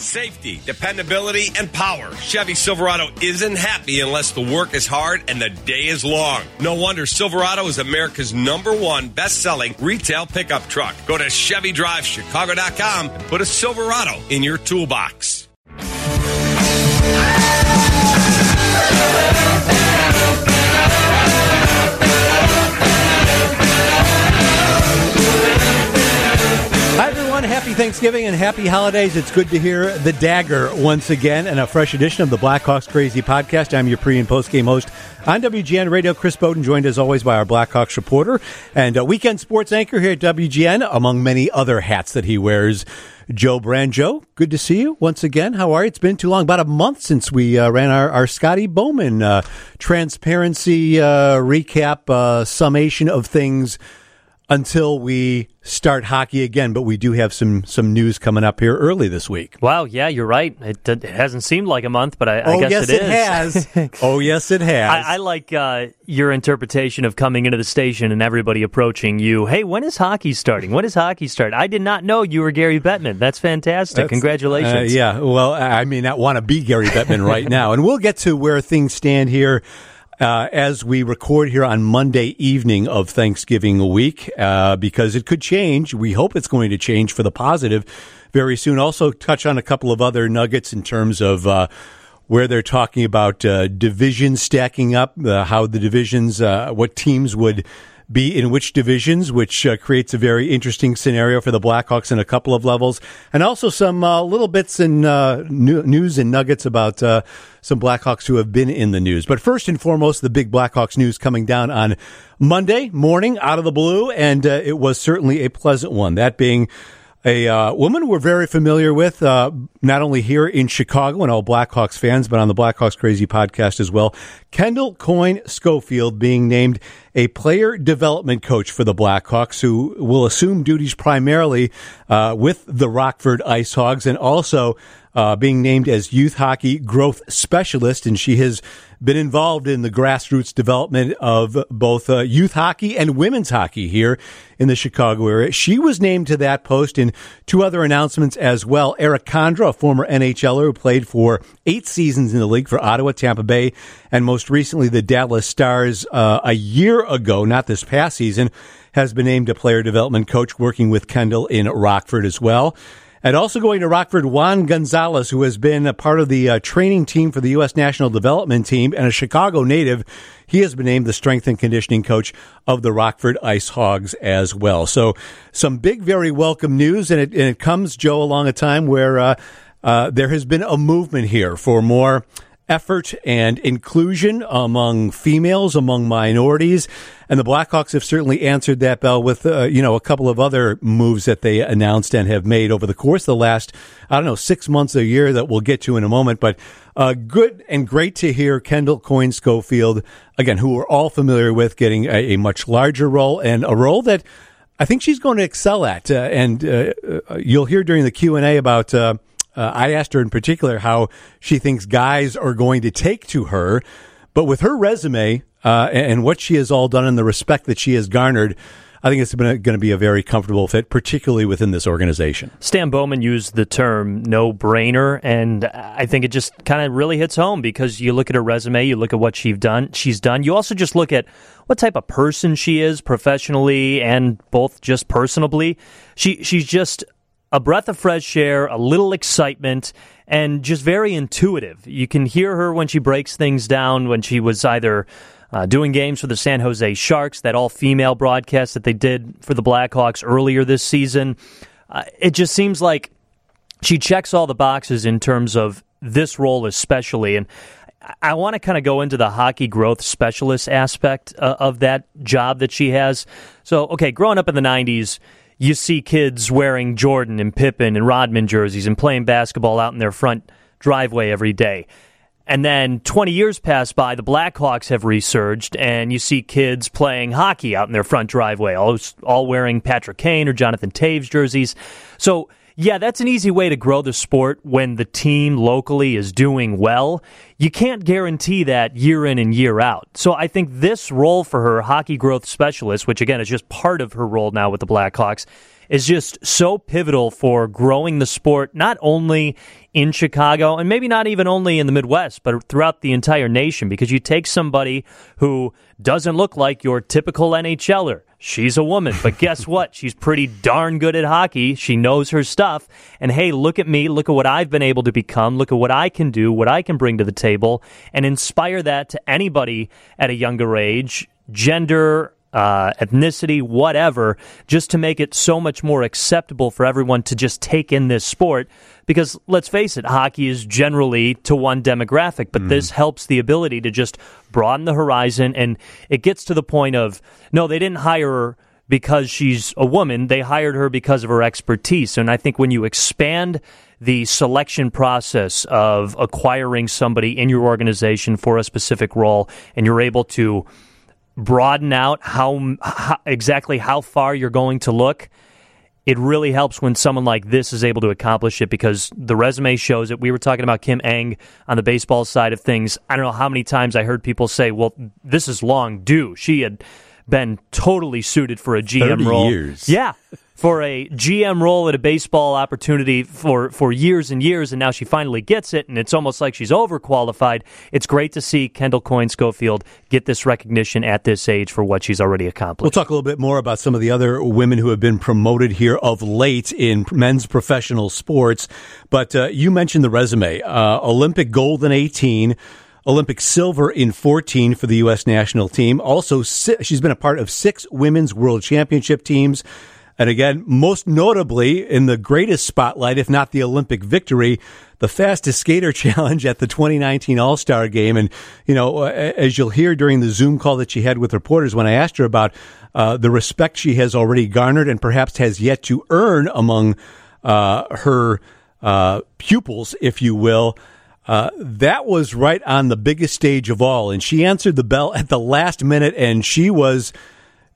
Safety, dependability, and power. Chevy Silverado isn't happy unless the work is hard and the day is long. No wonder Silverado is America's number one best selling retail pickup truck. Go to ChevyDriveChicago.com and put a Silverado in your toolbox. Thanksgiving and happy holidays. It's good to hear the dagger once again and a fresh edition of the Blackhawks Crazy podcast. I'm your pre and post game host on WGN Radio. Chris Boden, joined as always by our Blackhawks reporter and weekend sports anchor here at WGN, among many other hats that he wears. Joe Branjo, good to see you once again. How are you? It's been too long, about a month since we uh, ran our, our Scotty Bowman uh, transparency uh, recap, uh, summation of things until we start hockey again. But we do have some some news coming up here early this week. Wow, yeah, you're right. It, it hasn't seemed like a month, but I, oh, I guess yes, it is. has. oh yes, it has. I, I like uh, your interpretation of coming into the station and everybody approaching you. Hey, when is hockey starting? When is hockey start? I did not know you were Gary Bettman. That's fantastic. That's- Congratulations. Uh, yeah, well, I may not want to be Gary Bettman right now, and we'll get to where things stand here. Uh, as we record here on Monday evening of Thanksgiving week, uh, because it could change. We hope it's going to change for the positive very soon. Also, touch on a couple of other nuggets in terms of uh, where they're talking about uh, divisions stacking up, uh, how the divisions, uh, what teams would be in which divisions, which uh, creates a very interesting scenario for the Blackhawks in a couple of levels, and also some uh, little bits and uh, news and nuggets about uh, some Blackhawks who have been in the news. But first and foremost, the big Blackhawks news coming down on Monday morning out of the blue, and uh, it was certainly a pleasant one. That being a uh, woman we're very familiar with, uh, not only here in Chicago and all Blackhawks fans, but on the Blackhawks Crazy podcast as well. Kendall Coyne Schofield being named a player development coach for the Blackhawks, who will assume duties primarily uh, with the Rockford Ice Hogs and also uh, being named as youth hockey growth specialist, and she has been involved in the grassroots development of both uh, youth hockey and women's hockey here in the Chicago area. She was named to that post in two other announcements as well. Eric Condra, a former NHLer who played for eight seasons in the league for Ottawa, Tampa Bay, and most recently the Dallas Stars uh, a year ago, not this past season, has been named a player development coach working with Kendall in Rockford as well. And also going to Rockford, Juan Gonzalez, who has been a part of the uh, training team for the U.S. National Development Team and a Chicago native. He has been named the strength and conditioning coach of the Rockford Ice Hogs as well. So some big, very welcome news. And it, and it comes, Joe, along a time where uh, uh, there has been a movement here for more effort and inclusion among females, among minorities. And the Blackhawks have certainly answered that bell with, uh, you know, a couple of other moves that they announced and have made over the course of the last, I don't know, six months, a year that we'll get to in a moment. But uh, good and great to hear Kendall Coyne Schofield, again, who we're all familiar with, getting a, a much larger role and a role that I think she's going to excel at. Uh, and uh, uh, you'll hear during the Q&A about uh, I asked her in particular how she thinks guys are going to take to her, but with her resume uh, and, what she has all done and the respect that she has garnered, I think it's going to be a very comfortable fit, particularly within this organization. Stan Bowman used the term no brainer, and I think it just kind of really hits home because you look at her resume, you look at what she's done, she's done. You also just look at what type of person she is professionally and both just personally. She she's just a breath of fresh air, a little excitement, and just very intuitive. You can hear her when she breaks things down when she was either uh, doing games for the San Jose Sharks, that all female broadcast that they did for the Blackhawks earlier this season. Uh, it just seems like she checks all the boxes in terms of this role, especially. And I want to kind of go into the hockey growth specialist aspect uh, of that job that she has. So, okay, growing up in the 90s, you see kids wearing Jordan and Pippen and Rodman jerseys and playing basketball out in their front driveway every day. And then 20 years pass by, the Blackhawks have resurged, and you see kids playing hockey out in their front driveway, all, all wearing Patrick Kane or Jonathan Toews jerseys. So, yeah, that's an easy way to grow the sport when the team locally is doing well. You can't guarantee that year in and year out. So I think this role for her, hockey growth specialist, which again is just part of her role now with the Blackhawks, is just so pivotal for growing the sport, not only in Chicago and maybe not even only in the Midwest, but throughout the entire nation. Because you take somebody who doesn't look like your typical NHLer. She's a woman, but guess what? She's pretty darn good at hockey. She knows her stuff. And hey, look at me. Look at what I've been able to become. Look at what I can do, what I can bring to the table, and inspire that to anybody at a younger age, gender, uh, ethnicity, whatever, just to make it so much more acceptable for everyone to just take in this sport. Because let's face it, hockey is generally to one demographic, but mm. this helps the ability to just broaden the horizon. And it gets to the point of no, they didn't hire her because she's a woman, they hired her because of her expertise. And I think when you expand the selection process of acquiring somebody in your organization for a specific role and you're able to broaden out how, how, exactly how far you're going to look, it really helps when someone like this is able to accomplish it because the resume shows it. We were talking about Kim Ng on the baseball side of things. I don't know how many times I heard people say, "Well, this is long due." She had been totally suited for a GM role. Years. Yeah for a GM role at a baseball opportunity for, for years and years, and now she finally gets it, and it's almost like she's overqualified. It's great to see Kendall Coyne Schofield get this recognition at this age for what she's already accomplished. We'll talk a little bit more about some of the other women who have been promoted here of late in men's professional sports, but uh, you mentioned the resume uh, Olympic gold in 18. Olympic silver in 14 for the U.S. national team. Also, she's been a part of six women's world championship teams. And again, most notably in the greatest spotlight, if not the Olympic victory, the fastest skater challenge at the 2019 All Star game. And, you know, as you'll hear during the Zoom call that she had with reporters when I asked her about uh, the respect she has already garnered and perhaps has yet to earn among uh, her uh, pupils, if you will. Uh, that was right on the biggest stage of all. And she answered the bell at the last minute, and she was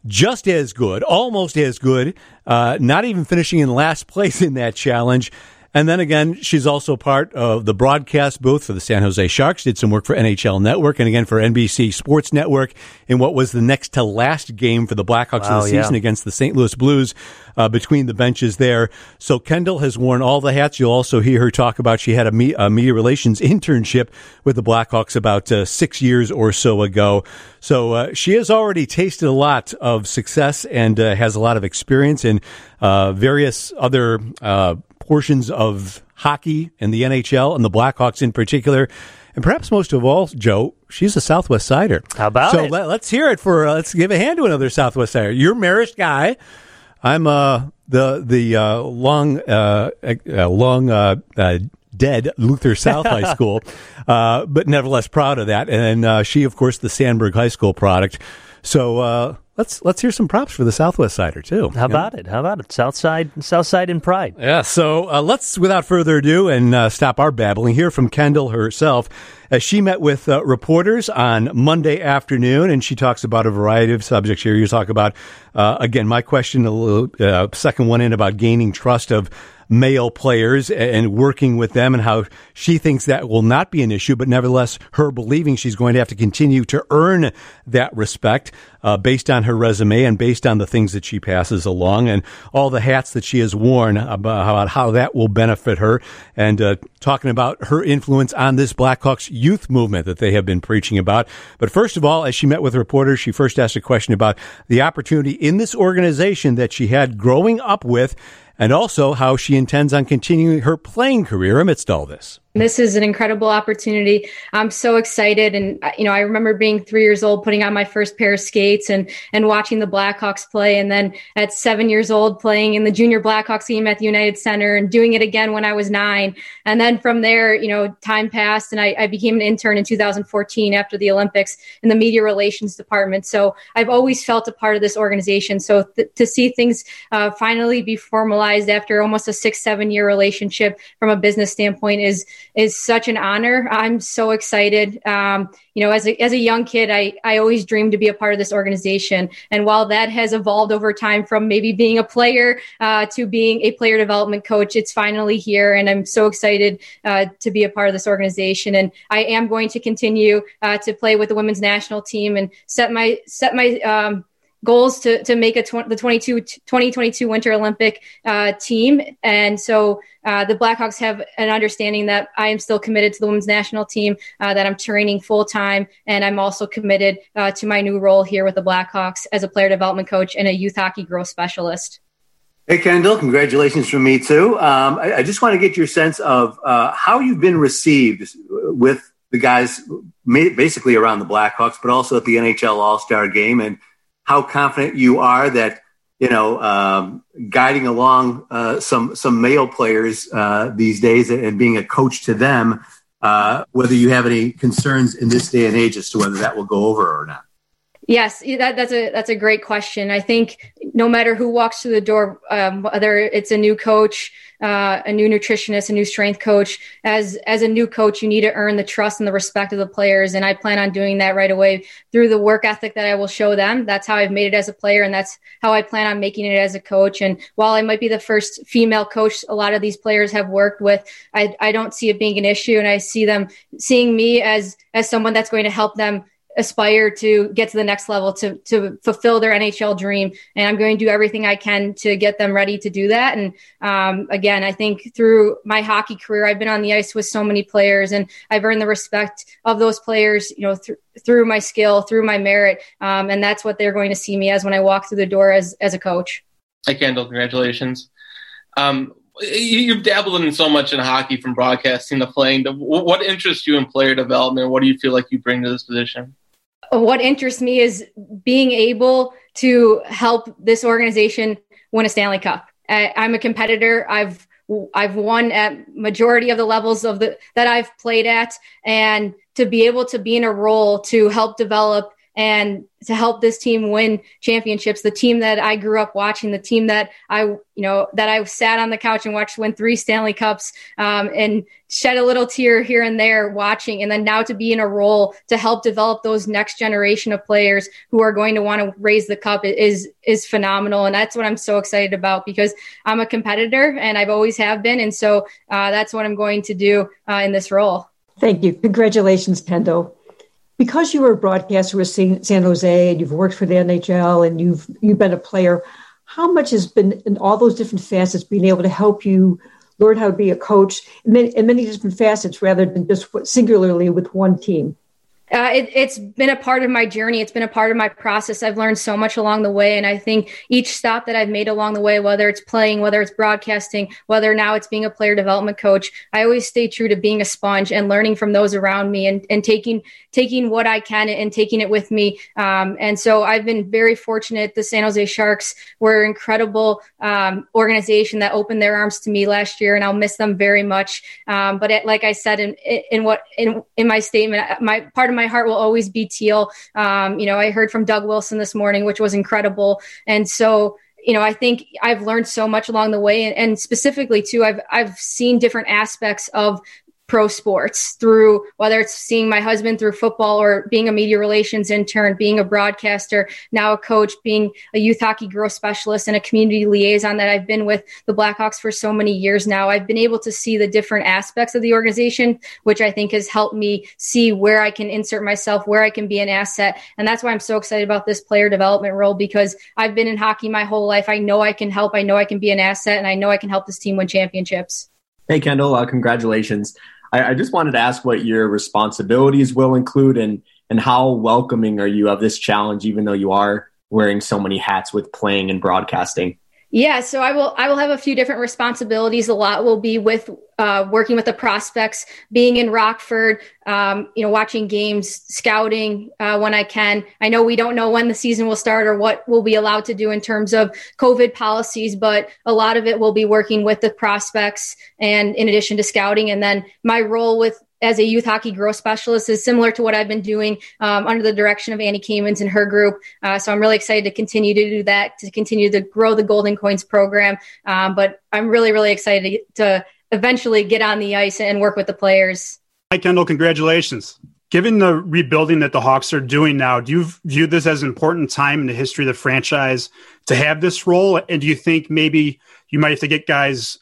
just as good, almost as good, uh, not even finishing in last place in that challenge. And then again, she's also part of the broadcast booth for the San Jose Sharks, did some work for NHL Network and again for NBC Sports Network in what was the next to last game for the Blackhawks wow, of the season yeah. against the St. Louis Blues uh, between the benches there. So Kendall has worn all the hats. You'll also hear her talk about she had a, me- a media relations internship with the Blackhawks about uh, six years or so ago. So uh, she has already tasted a lot of success and uh, has a lot of experience in uh, various other uh, portions of hockey and the NHL and the Blackhawks in particular. And perhaps most of all, Joe, she's a Southwest Sider. How about so it? let, us hear it for. Uh, let's give a hand to another Southwest Sider. You're Marist guy. I'm uh, the the uh, long uh, uh long uh, uh, dead Luther South High School, but nevertheless proud of that. And she, of course, the Sandburg High School product. So Let's let's hear some props for the Southwest Sider too. How about it? How about it? Southside, Southside in pride. Yeah. So uh, let's, without further ado, and uh, stop our babbling, hear from Kendall herself as she met with uh, reporters on Monday afternoon, and she talks about a variety of subjects here. You talk about uh, again my question, a little uh, second one in about gaining trust of male players and working with them and how she thinks that will not be an issue, but nevertheless, her believing she's going to have to continue to earn that respect uh, based on her resume and based on the things that she passes along and all the hats that she has worn about, how that will benefit her and uh, talking about her influence on this Blackhawks youth movement that they have been preaching about. But first of all, as she met with reporters, she first asked a question about the opportunity in this organization that she had growing up with and also how she intends on continuing her playing career amidst all this. This is an incredible opportunity. I'm so excited. And, uh, you know, I remember being three years old, putting on my first pair of skates and, and watching the Blackhawks play. And then at seven years old, playing in the junior Blackhawks game at the United Center and doing it again when I was nine. And then from there, you know, time passed and I, I became an intern in 2014 after the Olympics in the media relations department. So I've always felt a part of this organization. So th- to see things uh, finally be formalized after almost a six, seven year relationship from a business standpoint is, is such an honor. I'm so excited. Um, you know, as a, as a young kid, I, I always dreamed to be a part of this organization. And while that has evolved over time from maybe being a player uh, to being a player development coach, it's finally here. And I'm so excited uh, to be a part of this organization. And I am going to continue uh, to play with the women's national team and set my, set my, um, goals to, to make a tw- the 22, 2022 Winter Olympic uh, team. And so uh, the Blackhawks have an understanding that I am still committed to the women's national team, uh, that I'm training full time, and I'm also committed uh, to my new role here with the Blackhawks as a player development coach and a youth hockey growth specialist. Hey, Kendall, congratulations from me too. Um, I, I, just want to get your sense of uh, how you've been received with the guys basically around the Blackhawks, but also at the NHL All Star game, and how confident you are that you know um, guiding along uh, some some male players uh, these days and being a coach to them. Uh, whether you have any concerns in this day and age as to whether that will go over or not. Yes, that, that's a that's a great question. I think no matter who walks through the door, um, whether it's a new coach, uh, a new nutritionist, a new strength coach, as as a new coach, you need to earn the trust and the respect of the players. And I plan on doing that right away through the work ethic that I will show them. That's how I've made it as a player, and that's how I plan on making it as a coach. And while I might be the first female coach, a lot of these players have worked with. I I don't see it being an issue, and I see them seeing me as as someone that's going to help them aspire to get to the next level to to fulfill their NHL dream. And I'm going to do everything I can to get them ready to do that. And um, again, I think through my hockey career, I've been on the ice with so many players, and I've earned the respect of those players. You know, th- through my skill, through my merit, um, and that's what they're going to see me as when I walk through the door as as a coach. Hi, Kendall. Congratulations. Um, you've dabbled in so much in hockey from broadcasting to playing. What interests you in player development? What do you feel like you bring to this position? What interests me is being able to help this organization win a Stanley Cup. I, I'm a competitor. I've I've won at majority of the levels of the that I've played at, and to be able to be in a role to help develop and to help this team win championships. The team that i grew up watching the team that i you know that i sat on the couch and watched win three stanley cups um, and shed a little tear here and there watching and then now to be in a role to help develop those next generation of players who are going to want to raise the cup is is phenomenal and that's what i'm so excited about because i'm a competitor and i've always have been and so uh, that's what i'm going to do uh, in this role. Thank you. Congratulations kendall because you were a broadcaster with San Jose and you've worked for the NHL and you've you've been a player, how much has been in all those different facets being able to help you learn how to be a coach in many, in many different facets rather than just singularly with one team? Uh, it, has been a part of my journey. It's been a part of my process. I've learned so much along the way. And I think each stop that I've made along the way, whether it's playing, whether it's broadcasting, whether now it's being a player development coach, I always stay true to being a sponge and learning from those around me and, and taking, taking what I can and taking it with me. Um, and so I've been very fortunate. The San Jose Sharks were an incredible um, organization that opened their arms to me last year, and I'll miss them very much. Um, but it, like I said in, in what in, in my statement, my part of my my heart will always be teal. Um, you know, I heard from Doug Wilson this morning, which was incredible. And so, you know, I think I've learned so much along the way, and, and, specifically too, I've I've seen different aspects of pro sports through whether it's seeing my husband through football or being a media relations intern, being a broadcaster, now a coach, being a youth hockey growth specialist and a community liaison that I've been with the Blackhawks for so many years now. I've been able to see the different aspects of the organization, which I think has helped me see where I can insert myself, where I can be an asset. And that's why I'm so excited about this player development role because I've been in hockey my whole life. I know I can help. I know I can be an asset and I know I can help this team win championships. Hey, Kendall, uh, congratulations. I, I just wanted to ask what your responsibilities will include and and how welcoming are you of this challenge, even though you are wearing so many hats with playing and broadcasting? Yeah, so I will I will have a few different responsibilities. A lot will be with uh, working with the prospects, being in Rockford, um, you know, watching games, scouting uh, when I can. I know we don't know when the season will start or what we'll be allowed to do in terms of COVID policies, but a lot of it will be working with the prospects and in addition to scouting. And then my role with as a youth hockey growth specialist is similar to what I've been doing um, under the direction of Annie Kamens and her group. Uh, so I'm really excited to continue to do that, to continue to grow the Golden Coins program. Um, but I'm really, really excited to, to eventually get on the ice and work with the players. Hi, Kendall. Congratulations. Given the rebuilding that the Hawks are doing now, do you view this as an important time in the history of the franchise to have this role? And do you think maybe you might have to get guys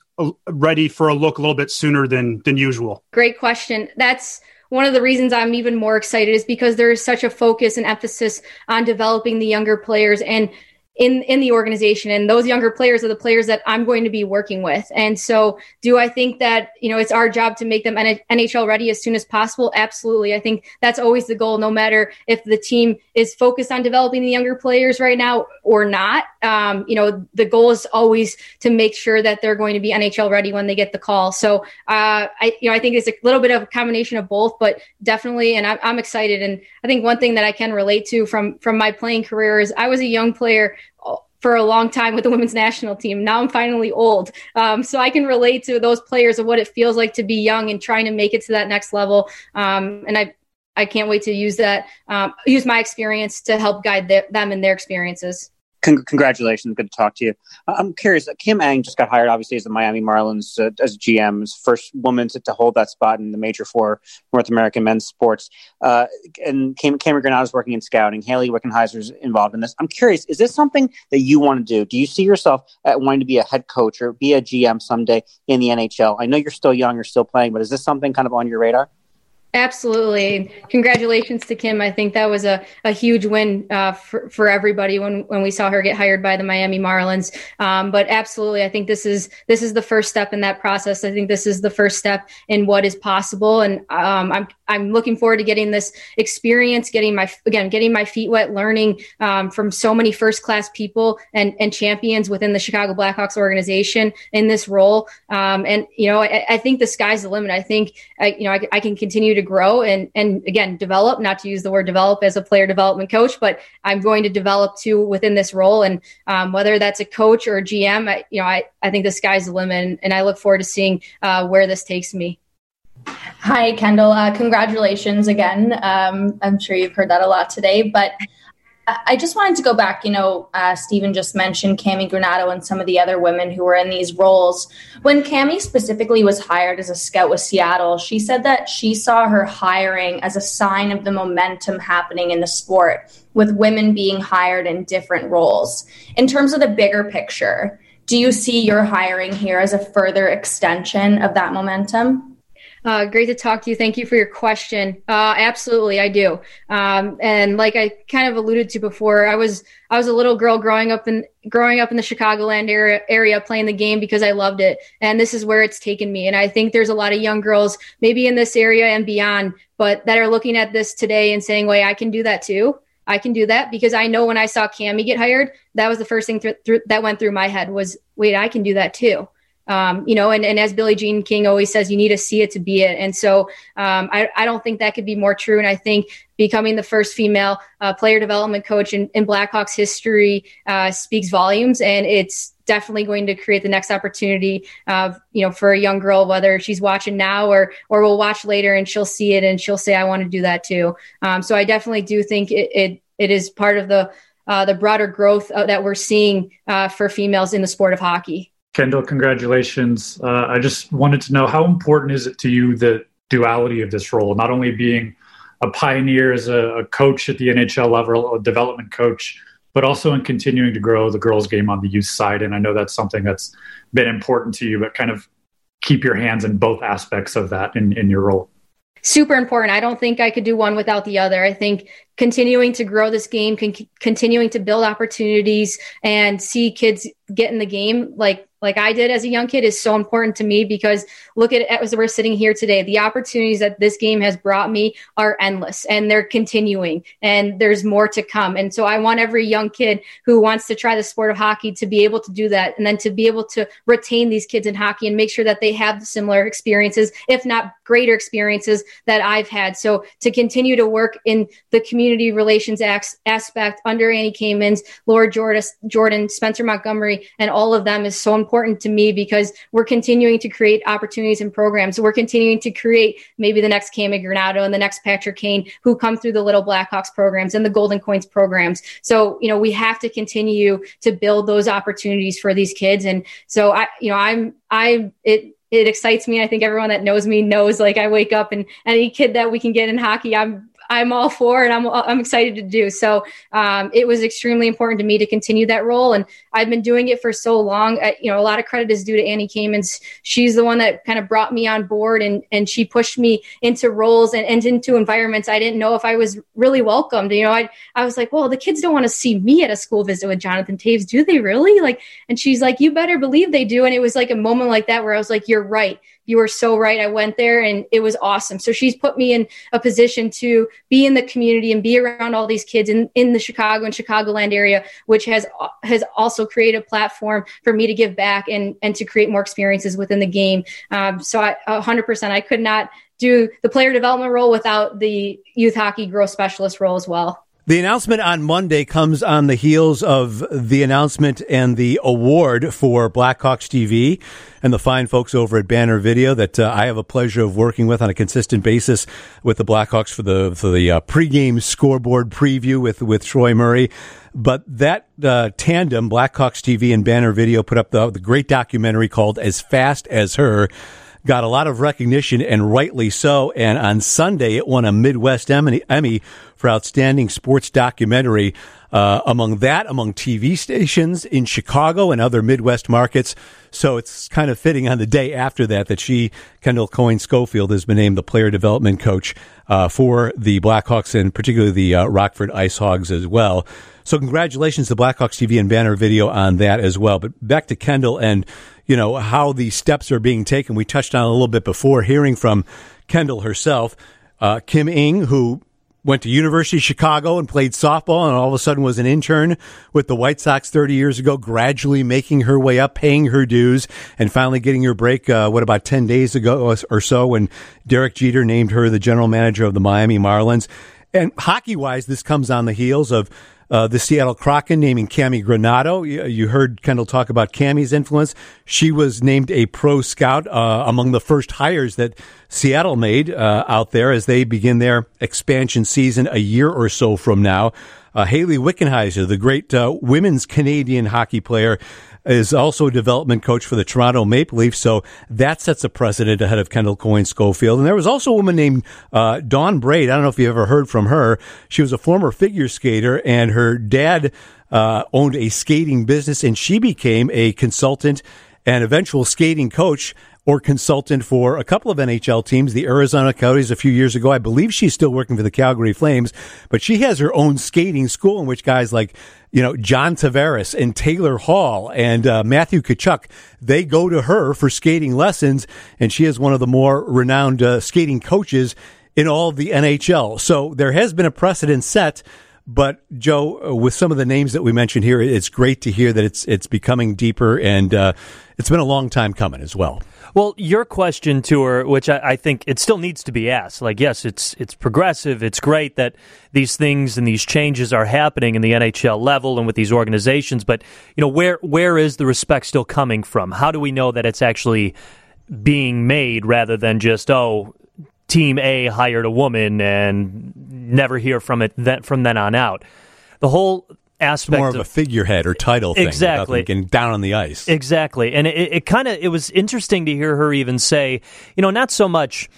ready for a look a little bit sooner than than usual? Great question. That's one of the reasons I'm even more excited is because there is such a focus and emphasis on developing the younger players and in in the organization and those younger players are the players that I'm going to be working with. And so do I think that, you know, it's our job to make them NHL ready as soon as possible? Absolutely. I think that's always the goal no matter if the team is focused on developing the younger players right now or not. Um, you know, the goal is always to make sure that they're going to be NHL ready when they get the call. So uh, I you know, I think it's a little bit of a combination of both, but definitely and I'm, I'm excited and I think one thing that I can relate to from from my playing career is I was a young player for a long time with the women's national team. Now I'm finally old. Um, so I can relate to those players of what it feels like to be young and trying to make it to that next level. Um, and I, I can't wait to use that, um, use my experience to help guide them in their experiences. Con- congratulations. Good to talk to you. Uh, I'm curious. Kim Ng just got hired, obviously, as the Miami Marlins uh, as GM, first woman to, to, hold that spot in the major four North American men's sports. Uh, and Cam- Cammi Granato is working in scouting. Hayley Wickenheiser's involved in this. I'm curious. Is this something that you want to do? Do you see yourself at wanting to be a head coach or be a GM someday in the NHL? I know you're still young, you're still playing, but is this something kind of on your radar? Absolutely. Congratulations to Kim. I think that was a, a huge win uh, for, for everybody when, when we saw her get hired by the Miami Marlins. Um, but absolutely, I think this is this is the first step in that process. I think this is the first step in what is possible. And um, I'm I'm looking forward to getting this experience, getting my again, getting my feet wet, learning um, from so many first class people and, and champions within the Chicago Blackhawks organization in this role. Um, and you know, I, I, think the sky's the limit. I think I, you know I, I can continue to grow and and again develop not to use the word develop as a player development coach but i'm going to develop too within this role and um, whether that's a coach or a gm I, you know I, I think the sky's the limit and, and i look forward to seeing uh, where this takes me Hi, Kendall. Uh, congratulations again. Um, I'm sure you've heard that a lot today, but I just wanted to go back. You know, uh, Stephen just mentioned Cammi Granato and some of the other women who were in these roles. When Cammi specifically was hired as a scout with Seattle, she said that she saw her hiring as a sign of the momentum happening in the sport, with women being hired in different roles. In terms of the bigger picture, do you see your hiring here as a further extension of that momentum? Uh, great to talk to you. Thank you for your question. Uh, absolutely, I do. Um, and like I kind of alluded to before, I was I was a little girl growing up in growing up in the Chicagoland area, area playing the game because I loved it, and this is where it's taken me. And I think there's a lot of young girls, maybe in this area and beyond, but that are looking at this today and saying, "Wait, I can do that too." I can do that because I know when I saw Cammi get hired, that was the first thing th- th- that went through my head was, wait, I can do that too. Um, you know, and, and as Billie Jean King always says, you need to see it to be it. And so um, I, I don't think that could be more true. And I think becoming the first female uh, player development coach in, in Blackhawks history uh, speaks volumes. And it's definitely going to create the next opportunity of, you know, for a young girl, whether she's watching now or, or will watch later and she'll see it and she'll say, I want to do that too. Um, so I definitely do think it, it, it is part of the, uh, the broader growth uh, that we're seeing uh, for females in the sport of hockey. Kendall, congratulations. Uh, I just wanted to know how important is it to you the duality of this role, not only being a pioneer as a, a coach at the NHL level, a development coach, but also in continuing to grow the girls' game on the youth side. And I know that's something that's been important to you, but kind of keep your hands in both aspects of that in, in your role super important. I don't think I could do one without the other. I think continuing to grow this game, con- continuing to build opportunities and see kids get in the game like like I did as a young kid is so important to me because look at as we're sitting here today. The opportunities that this game has brought me are endless and they're continuing and there's more to come. And so I want every young kid who wants to try the sport of hockey to be able to do that and then to be able to retain these kids in hockey and make sure that they have similar experiences, if not greater experiences that I've had. So to continue to work in the community relations aspect under Annie Kamens, Laura Jordan, Jordan, Spencer Montgomery, and all of them is so important important to me because we're continuing to create opportunities and programs. We're continuing to create maybe the next Cammi Granato and the next Patrick Kane who come through the Little Blackhawks programs and the Golden Coins programs. So, you know, we have to continue to build those opportunities for these kids. And so I, you know, I'm, I, it, it excites me. I think everyone that knows me knows like I wake up and any kid that we can get in hockey, I'm I'm all for and I'm, I'm excited to do. So um, it was extremely important to me to continue that role. And I've been doing it for so long. I, you know, a lot of credit is due to Annie Kamens. She's the one that kind of brought me on board and, and she pushed me into roles and, and into environments I didn't know if I was really welcomed. You know, I, I was like, well, the kids don't want to see me at a school visit with Jonathan Toews. Do they really? Like, and she's like, you better believe they do. And it was like a moment like that where I was like, you're right you were so right. I went there and it was awesome. So she's put me in a position to be in the community and be around all these kids in, in the Chicago and Chicagoland area, which has has also created a platform for me to give back and and to create more experiences within the game. Um, so I, 100%, I could not do the player development role without the youth hockey growth specialist role as well. The announcement on Monday comes on the heels of the announcement and the award for Blackhawks TV and the fine folks over at Banner Video that uh, I have a pleasure of working with on a consistent basis with the Blackhawks for the for the uh, pregame scoreboard preview with with Troy Murray. But that uh, tandem, Blackhawks TV and Banner Video, put up the, the great documentary called "As Fast as Her." Got a lot of recognition and rightly so. And on Sunday, it won a Midwest Emmy for Outstanding Sports Documentary. Uh, among that, among TV stations in Chicago and other Midwest markets. So it's kind of fitting on the day after that that she, Kendall Coyne Schofield, has been named the player development coach uh, for the Blackhawks and particularly the uh, Rockford Ice Hogs as well. So congratulations to Blackhawks TV and Banner Video on that as well. But back to Kendall and you know, how the steps are being taken. We touched on a little bit before hearing from Kendall herself. Uh, Kim Ng, who went to University of Chicago and played softball and all of a sudden was an intern with the White Sox 30 years ago, gradually making her way up, paying her dues, and finally getting her break, uh, what, about 10 days ago or so when Derek Jeter named her the general manager of the Miami Marlins. And hockey wise, this comes on the heels of uh, the Seattle Kraken naming Cammi Granato. You, you, heard Kendall talk about Cammi's influence. She was named a pro scout uh, among the first hires that Seattle made uh, out there as they begin their expansion season a year or so from now. Uh, Hayley Wickenheiser, the great uh, women's Canadian hockey player, is also a development coach for the Toronto Maple Leafs. So that sets a precedent ahead of Kendall Coyne Schofield. And there was also a woman named uh, Dawn Braid. I don't know if you ever heard from her. She was a former figure skater, and her dad uh, owned a skating business, and she became a consultant and eventual skating coach or consultant for a couple of NHL teams, the Arizona Coyotes a few years ago. I believe she's still working for the Calgary Flames, but she has her own skating school in which guys like you know, John Tavares and Taylor Hall and uh, Matthew Tkachuk, they go to her for skating lessons, and she is one of the more renowned uh, skating coaches in all the NHL. So there has been a precedent set. But Joe, with some of the names that we mentioned here, it's great to hear that it's it's becoming deeper, and uh, it's been a long time coming as well. Well, your question to her, which I, I, think it still needs to be asked, like yes, it's it's progressive. It's great that these things and these changes are happening in the NHL level and with these organizations. But you know, where where is the respect still coming from? How do we know that it's actually being made rather than just oh, Team A hired a woman and never hear from it then, from then on out? The whole aspect. It's more of, of, a figurehead or title thing. Exactly. Getting down on the ice. Exactly. And it, it kind of it was interesting to hear her even say, you know, not so much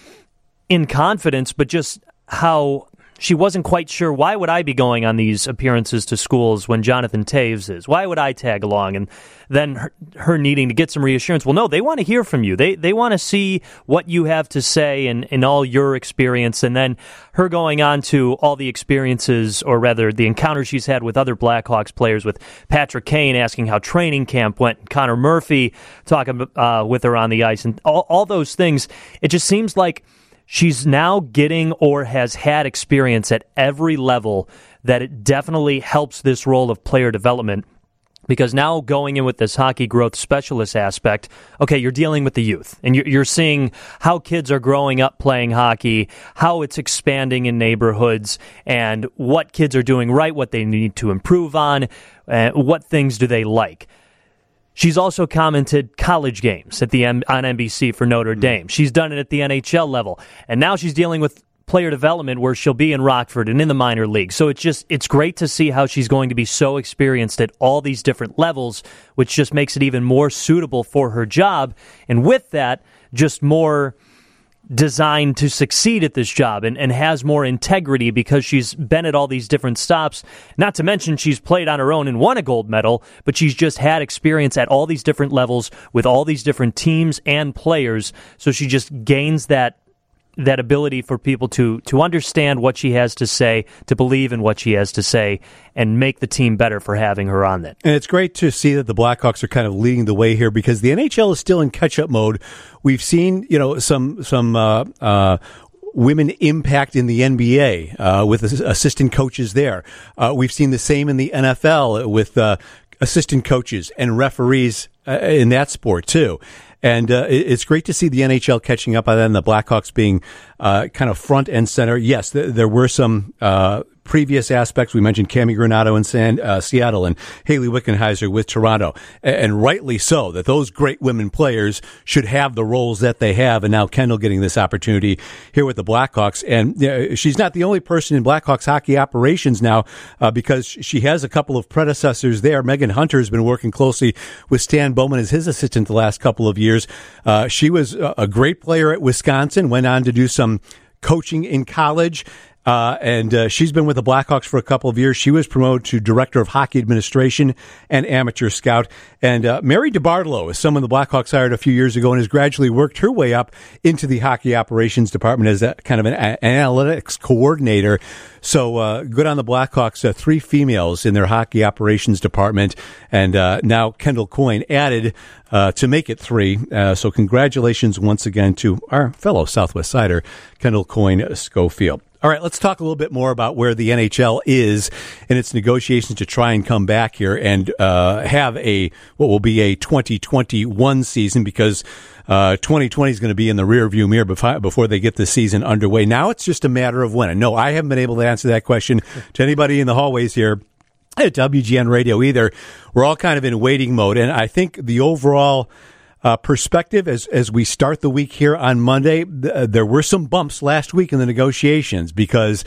in confidence, but just how she wasn't quite sure why would I be going on these appearances to schools when Jonathan Toews is? Why would I tag along? And then her, her needing to get some reassurance. Well, no, they want to hear from you. They they want to see what you have to say and in all your experience. And then her going on to all the experiences, or rather the encounters she's had with other Blackhawks players, with Patrick Kane asking how training camp went, Connor Murphy talking uh, with her on the ice, and all, all those things. It just seems like she's now getting or has had experience at every level that it definitely helps this role of player development because now going in with this hockey growth specialist aspect, okay, you're dealing with the youth and you're seeing how kids are growing up playing hockey, how it's expanding in neighborhoods, and what kids are doing right, what they need to improve on, uh, what things do they like. She's also commented college games at the M- on NBC for Notre mm-hmm. Dame. She's done it at the NHL level, and now she's dealing with player development where she'll be in Rockford and in the minor league. So it's just it's great to see how she's going to be so experienced at all these different levels, which just makes it even more suitable for her job. And with that, just more designed to succeed at this job and, and has more integrity because she's been at all these different stops. Not to mention she's played on her own and won a gold medal, but she's just had experience at all these different levels with all these different teams and players. So she just gains that that ability for people to to understand what she has to say, to believe in what she has to say, and make the team better for having her on that. And it's great to see that the Blackhawks are kind of leading the way here because the NHL is still in catch up mode. We've seen you know some some. Uh, uh, women impact in the NBA uh, with assistant coaches there. Uh, we've seen the same in the NFL with uh, assistant coaches and referees uh, in that sport too. And uh, it's great to see the NHL catching up on that and the Blackhawks being uh, kind of front and center. Yes, th- there were some uh, previous aspects. We mentioned Cammi Granato in San, uh, Seattle and Hayley Wickenheiser with Toronto, and, and, rightly so. That those great women players should have the roles that they have, and now Kendall getting this opportunity here with the Blackhawks. And know, she's not the only person in Blackhawks hockey operations now, uh, because she has a couple of predecessors there. Meghan Hunter has been working closely with Stan Bowman as his assistant the last couple of years. Uh, she was a great player at Wisconsin, went on to do some coaching in college uh, and uh, she's been with the Blackhawks for a couple of years. She was promoted to director of hockey administration and amateur scout. And uh, Mary DeBartolo is someone the Blackhawks hired a few years ago and has gradually worked her way up into the hockey operations department as a, kind of an, an analytics coordinator. So uh, good on the Blackhawks. Uh, three females in their hockey operations department, and uh, now Kendall Coyne added to make it three. so congratulations once again to our fellow Southwest Sider, Kendall Coyne Schofield. All right, let's talk a little bit more about where the NHL is in its negotiations to try and come back here and uh, have a what will be a 2021 season because uh, 2020 is going to be in the rearview mirror before, before they get the season underway. Now it's just a matter of when. And no, I haven't been able to answer that question to anybody in the hallways here at WGN Radio either. We're all kind of in waiting mode, and I think the overall uh, perspective as as we start the week here on Monday. Th- uh, there were some bumps last week in the negotiations because.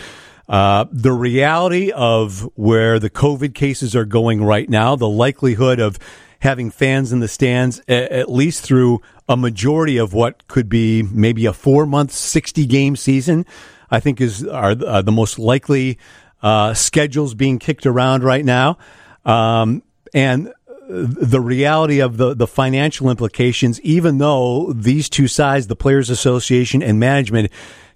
Uh, the reality of where the COVID cases are going right now, the likelihood of having fans in the stands a- at least through a majority of what could be maybe a four month, 60 game season, I think is are uh, the most likely uh, schedules being kicked around right now. Um, and the reality of the, the financial implications, even though these two sides, the Players Association and management,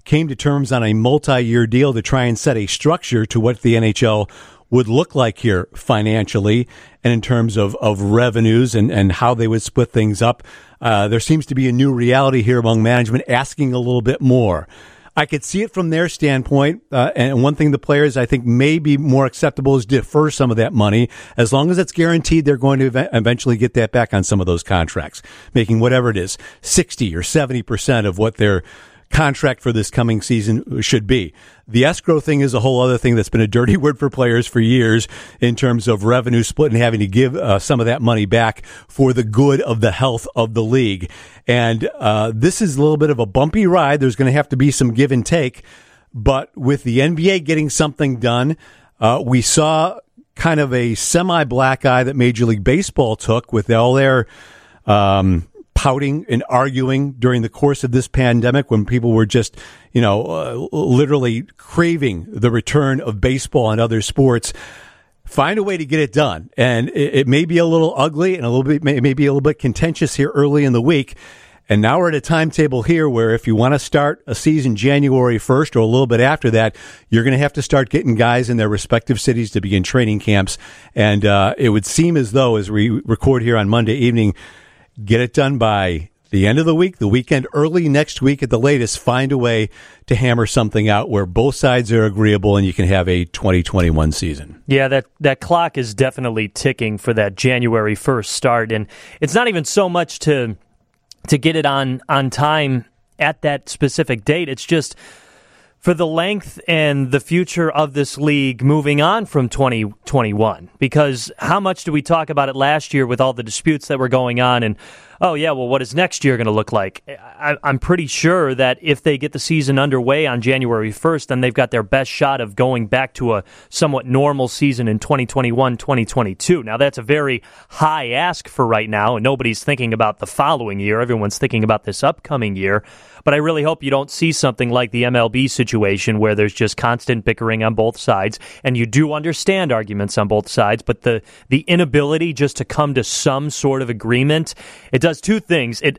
came to terms on a multi year deal to try and set a structure to what the NHL would look like here financially and in terms of, of revenues and, and how they would split things up. Uh, there seems to be a new reality here among management asking a little bit more. I could see it from their standpoint. Uh, and one thing the players I think may be more acceptable is defer some of that money as long as it's guaranteed they're going to ev- eventually get that back on some of those contracts, making whatever it is 60 or 70% of what they're contract for this coming season should be. The escrow thing is a whole other thing that's been a dirty word for players for years in terms of revenue split and having to give uh, some of that money back for the good of the health of the league. And uh, this is a little bit of a bumpy ride. There's going to have to be some give and take. But with the NBA getting something done, uh, we saw kind of a semi black eye that Major League Baseball took with all their um, pouting and arguing during the course of this pandemic when people were just, you know, uh, literally craving the return of baseball and other sports. Find a way to get it done. And it, it may be a little ugly and a little bit, may, may be a little bit contentious here early in the week. And now we're at a timetable here where if you want to start a season January 1st or a little bit after that, you're going to have to start getting guys in their respective cities to begin training camps. And uh, it would seem as though, as we record here on Monday evening, Get it done by the end of the week, the weekend, early next week at the latest. Find a way to hammer something out where both sides are agreeable and you can have a 2021 season. Yeah, that, that clock is definitely ticking for that January 1st start. And it's not even so much to to get it on on time at that specific date. It's just for the length and the future of this league moving on from 2021. Because how much do we talk about it last year with all the disputes that were going on and oh, yeah, well, what is next year going to look like? I, am pretty sure that if they get the season underway on January 1st, then they've got their best shot of going back to a somewhat normal season in 2021 2022. Now, that's a very high ask for right now, and nobody's thinking about the following year. Everyone's thinking about this upcoming year. But I really hope you don't see something like the MLB situation where there's just constant bickering on both sides. And you do understand arguments on both sides, but the, the inability just to come to some sort of agreement, it does two things. It,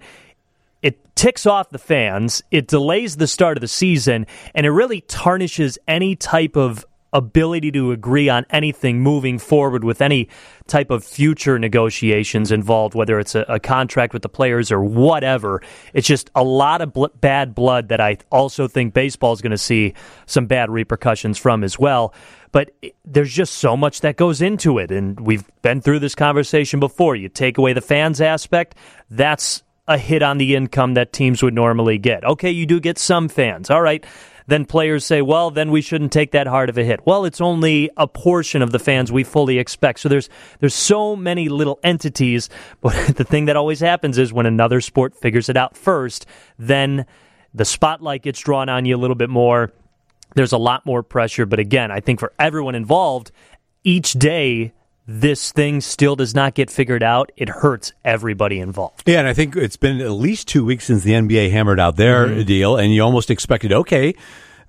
it ticks off the fans, it delays the start of the season, and it really tarnishes any type of ability to agree on anything moving forward with any type of future negotiations involved, whether it's a, a contract with the players or whatever. It's just a lot of bl- bad blood that I also think baseball is going to see some bad repercussions from as well. But there's just so much that goes into it. And we've been through this conversation before. You take away the fans aspect, that's a hit on the income that teams would normally get. Okay, you do get some fans. All right then players say, well, then we shouldn't take that hard of a hit. Well, it's only a portion of the fans we fully expect. So there's there's so many little entities, but the thing that always happens is when another sport figures it out first, then the spotlight gets drawn on you a little bit more. There's a lot more pressure, but again, I think for everyone involved, each day this thing still does not get figured out, it hurts everybody involved. Yeah, and I think it's been at least two weeks since the NBA hammered out their mm-hmm. deal, and you almost expected, okay,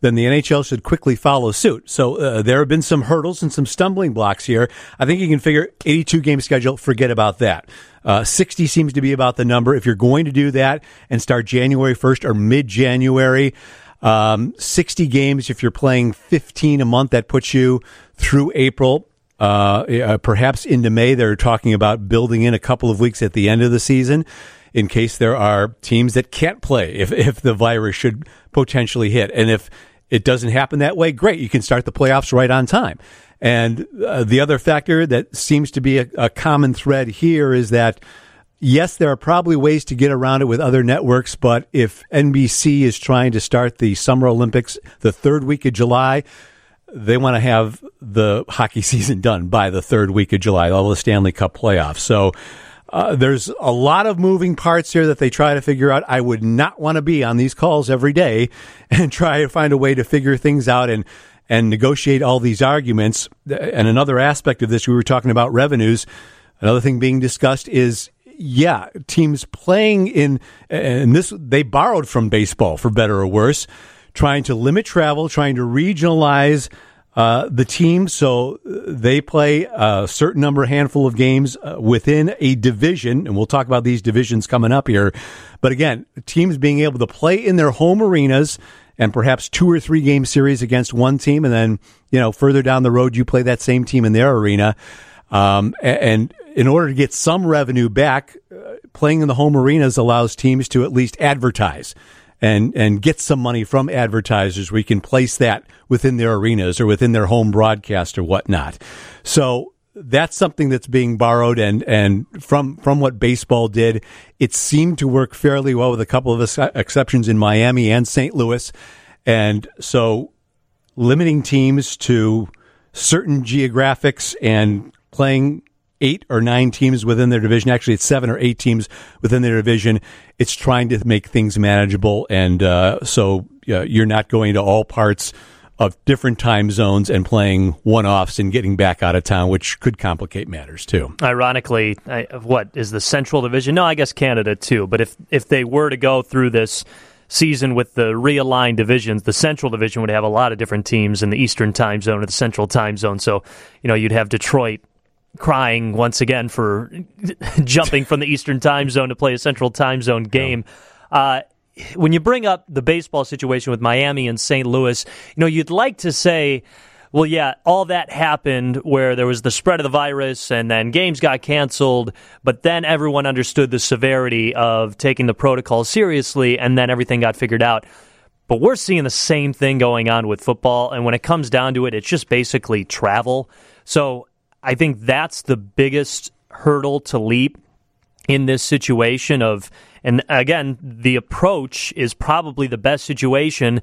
then the NHL should quickly follow suit. So uh, there have been some hurdles and some stumbling blocks here. I think you can figure 82 game schedule, forget about that. Uh, 60 seems to be about the number. If you're going to do that and start January 1st or mid January, um, 60 games, if you're playing 15 a month, that puts you through April. Uh, perhaps into May, they're talking about building in a couple of weeks at the end of the season in case there are teams that can't play if, if the virus should potentially hit. And if it doesn't happen that way, great. You can start the playoffs right on time. And uh, the other factor that seems to be a, a common thread here is that yes, there are probably ways to get around it with other networks, but if NBC is trying to start the Summer Olympics the third week of July, they want to have the hockey season done by the third week of July, all the Stanley Cup playoffs. So uh, there's a lot of moving parts here that they try to figure out. I would not want to be on these calls every day and try to find a way to figure things out and and negotiate all these arguments. And another aspect of this, we were talking about revenues. Another thing being discussed is yeah, teams playing in and this they borrowed from baseball for better or worse trying to limit travel, trying to regionalize uh, the team so they play a certain number, handful of games uh, within a division, and we'll talk about these divisions coming up here. But again, teams being able to play in their home arenas and perhaps two or three game series against one team, and then you know further down the road you play that same team in their arena. Um, and in order to get some revenue back, uh, playing in the home arenas allows teams to at least advertise and and get some money from advertisers. We can place that within their arenas or within their home broadcast or whatnot. So that's something that's being borrowed and and from from what baseball did, it seemed to work fairly well with a couple of exceptions in Miami and St. Louis, and so limiting teams to certain geographics and playing eight or nine teams within their division. Actually, it's seven or eight teams within their division. It's trying to make things manageable, and uh, so uh, you're not going to all parts of different time zones and playing one offs and getting back out of town, which could complicate matters too. Ironically, I, what is the Central Division? No, I guess Canada too. But if if they were to go through this season with the realigned divisions, the Central Division would have a lot of different teams in the Eastern Time Zone or the Central Time Zone. So, you know, you'd have Detroit crying once again for jumping from the Eastern time zone to play a Central time zone game. Uh, when you bring up the baseball situation with Miami and St. Louis, you know, you'd like to say, well, yeah, all that happened where there was the spread of the virus and then games got canceled, but then everyone understood the severity of taking the protocol seriously and then everything got figured out. But we're seeing the same thing going on with football. And when it comes down to it, it's just basically travel. So I think that's the biggest hurdle to leap in this situation of and again the approach is probably the best situation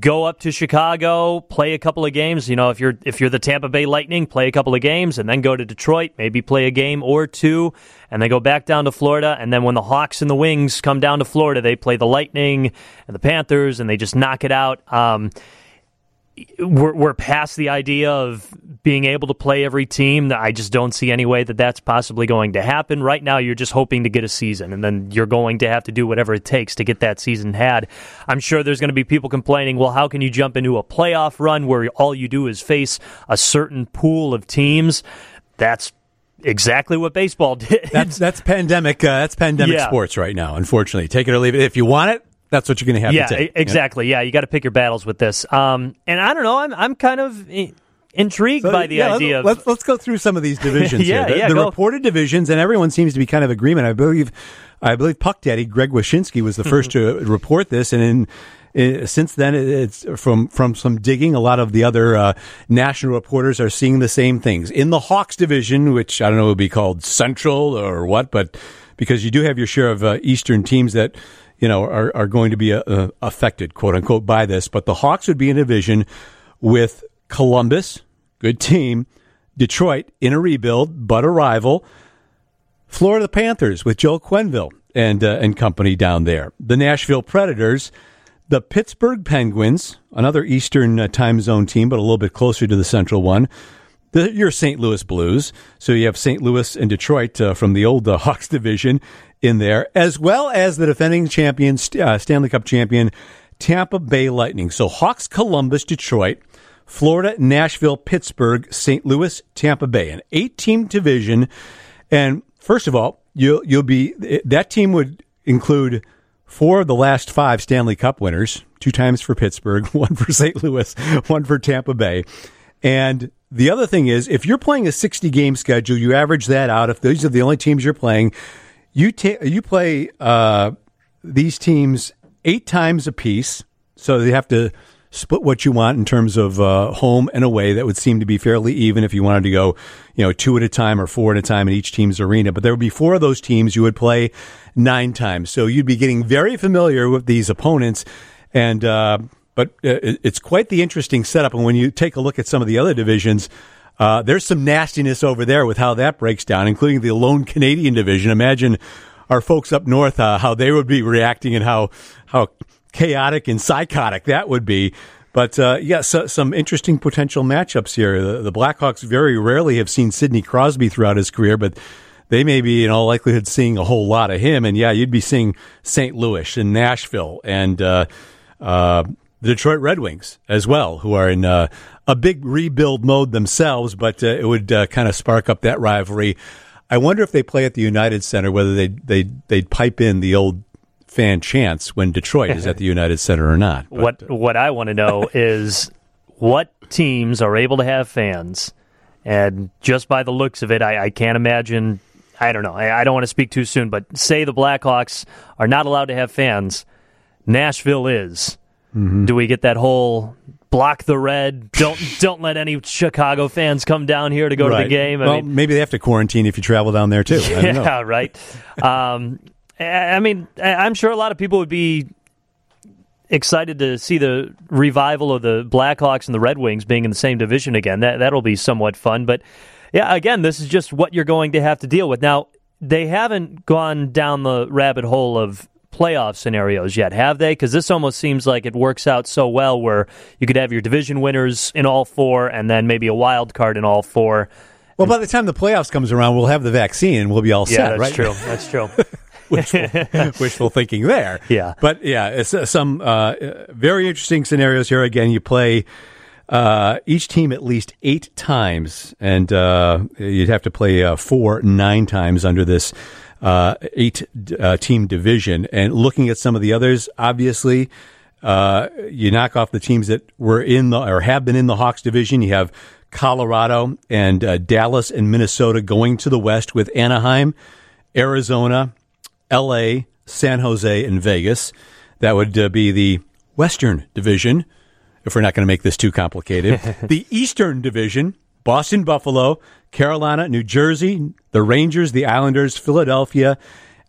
go up to Chicago, play a couple of games. You know, if you're if you're the Tampa Bay Lightning, play a couple of games, and then go to Detroit, maybe play a game or two, and then go back down to Florida. And then when the Hawks and the Wings come down to Florida, they play the Lightning and the Panthers, and they just knock it out. Um, we're, we're past the idea of being able to play every team. I just don't see any way that that's possibly going to happen. Right now, you're just hoping to get a season, and then you're going to have to do whatever it takes to get that season had. I'm sure there's going to be people complaining, well, how can you jump into a playoff run where all you do is face a certain pool of teams? That's exactly what baseball did. That's that's pandemic. Uh, that's pandemic Yeah. sports right now. Unfortunately, take it or leave it. If you want it, that's what you're going to have yeah, to exactly. Yeah, you got to pick your battles with this. Um, and I don't know. I'm I'm kind of intrigued So, by the yeah, idea of let's let's go through some of these divisions Yeah, here. The, yeah, the go. reported divisions, and everyone seems to be kind of agreement. I believe, I believe Puck Daddy Greg Wyshynski was the first to report this, and in. Since then, it's from from some digging. A lot of the other uh, national reporters are seeing the same things in the Hawks division, which I don't know it would be called Central or what, but because you do have your share of uh, Eastern teams that you know are are going to be uh, uh, affected, quote unquote, by this. But the Hawks would be in a division with Columbus, good team, Detroit in a rebuild, but a rival, Florida Panthers with Joe Quenneville and uh, and company down there, the Nashville Predators, the Pittsburgh Penguins, another Eastern uh, time zone team, but a little bit closer to the Central one. The, your St. Louis Blues. So you have St. Louis and Detroit uh, from the old uh, Hawks division in there, as well as the defending champion, uh, Stanley Cup champion, Tampa Bay Lightning. So Hawks, Columbus, Detroit, Florida, Nashville, Pittsburgh, St. Louis, Tampa Bay, an eight-team division. And first of all, you'll you'll be that team would include four of the last five Stanley Cup winners, two times for Pittsburgh, one for St. Louis, one for Tampa Bay. And the other thing is, if you're playing a 60 game schedule, you average that out. If these are the only teams you're playing, you ta- you play uh, these teams eight times a piece, so they have to split what you want in terms of uh, home and away. That would seem to be fairly even if you wanted to go, you know, two at a time or four at a time in each team's arena. But there would be four of those teams you would play nine times, so you'd be getting very familiar with these opponents and. Uh, but uh, it- it's quite the interesting setup. And when you take a look at some of the other divisions, uh, there's some nastiness over there with how that breaks down, including the lone Canadian division. Imagine our folks up north uh, how they would be reacting and how how chaotic and psychotic that would be. But uh, yeah, so, some interesting potential matchups here. The, the Blackhawks very rarely have seen Sidney Crosby throughout his career, but they may be in all likelihood seeing a whole lot of him. And yeah, you'd be seeing St. Louis and Nashville and uh, uh, the Detroit Red Wings as well, who are in uh, a big rebuild mode themselves, but uh, it would uh, kind of spark up that rivalry. I wonder if they play at the United Center, whether they they they'd pipe in the old fan chants when Detroit is at the United Center or not. what what I want to know is what teams are able to have fans, and just by the looks of it, I, I can't imagine. I don't know. I, I don't want to speak too soon, but say the Blackhawks are not allowed to have fans. Nashville is. Do we get that whole block the red? Don't don't let any Chicago fans come down here to go to the game. I well, mean, maybe they have to quarantine if you travel down there too. I don't know. yeah, right. um, I mean, I'm sure a lot of people would be excited to see the revival of the Blackhawks and the Red Wings being in the same division again. That that'll be somewhat fun. But yeah, again, this is just what you're going to have to deal with. Now, they haven't gone down the rabbit hole of playoff scenarios yet, have they? Because this almost seems like it works out so well where you could have your division winners in all four and then maybe a wild card in all four. Well, by the time the playoffs comes around, we'll have the vaccine and we'll be all yeah, set, that's right? true. That's true. wishful, wishful thinking there. Yeah. But yeah, it's uh, some uh, very interesting scenarios here. Again, you play uh, each team at least eight times, and uh, you'd have to play uh, four, nine times under this eight uh, team division. And looking at some of the others, obviously, uh, you knock off the teams that were in the or have been in the Hawks division. You have Colorado and uh, Dallas and Minnesota going to the West with Anaheim, Arizona, L.A., San Jose, and Vegas. That would uh, be the Western Division, if we're not going to make this too complicated. the Eastern Division, Boston, Buffalo, Carolina, New Jersey, the Rangers, the Islanders, Philadelphia,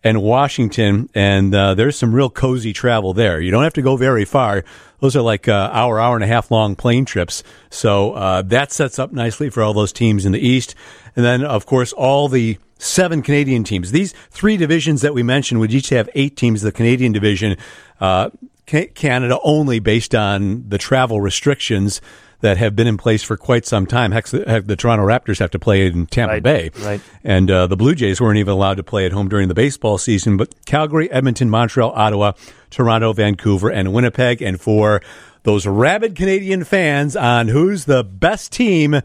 and Washington, and uh, there's some real cozy travel there. You don't have to go very far. Those are like uh, hour, hour and a half long plane trips. So uh, that sets up nicely for all those teams in the East. And then, of course, all the seven Canadian teams. These three divisions that we mentioned would each have eight teams. The Canadian division, uh, Canada only based on the travel restrictions that have been in place for quite some time. Heck, the, the Toronto Raptors have to play in Tampa right, Bay, right? And uh, the Blue Jays weren't even allowed to play at home during the baseball season. But Calgary, Edmonton, Montreal, Ottawa, Toronto, Vancouver, and Winnipeg. And for those rabid Canadian fans on who's the best team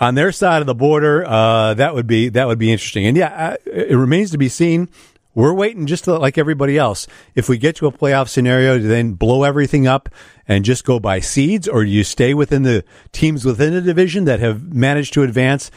on their side of the border, uh, that would be that would be interesting. And yeah, it remains to be seen. We're waiting just to, like everybody else. If we get to a playoff scenario, to then blow everything up and just go by seeds, or do you stay within the teams within the division that have managed to advance?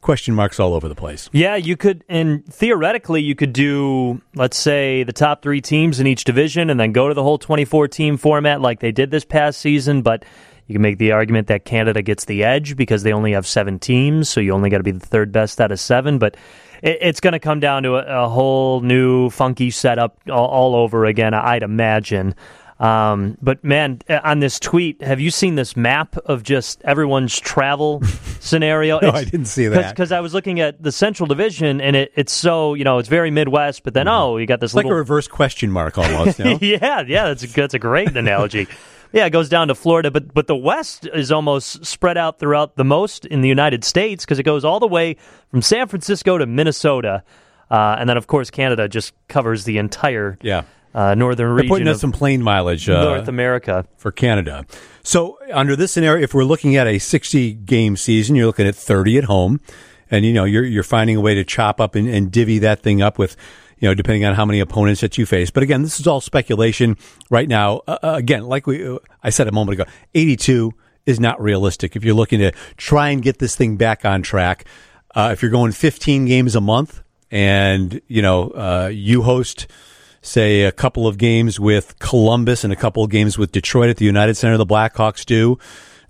Question marks all over the place. Yeah, you could, and theoretically, you could do, let's say, the top three teams in each division and then go to the whole 24 team format like they did this past season. But you can make the argument that Canada gets the edge because they only have seven teams, so you only got to be the third best out of seven. But it, it's going to come down to a, a, whole new funky setup all, all over again, I'd imagine. Um, but man, on this tweet, have you seen this map of just everyone's travel scenario? no, I didn't see that because I was looking at the Central Division, and it, it's so you know it's very Midwest. But then mm-hmm. oh, you got this it's little... like a reverse question mark almost. You know? yeah, yeah, that's a, that's a great analogy. Yeah, it goes down to Florida, but but the West is almost spread out throughout the most in the United States because it goes all the way from San Francisco to Minnesota, uh, and then of course Canada just covers the entire yeah. Uh, northern region. They're putting some plane mileage uh, North America for Canada. So under this scenario, if we're looking at a 60 game season, you're looking at 30 at home, and you know you're you're finding a way to chop up and, and divvy that thing up with you know, depending on how many opponents that you face. But again, this is all speculation right now. Uh, uh again, like we, uh, I said a moment ago, 82 is not realistic. If you're looking to try and get this thing back on track, uh, if you're going 15 games a month and, you know, uh, you host, say, a couple of games with Columbus and a couple of games with Detroit at the United Center, the Blackhawks do,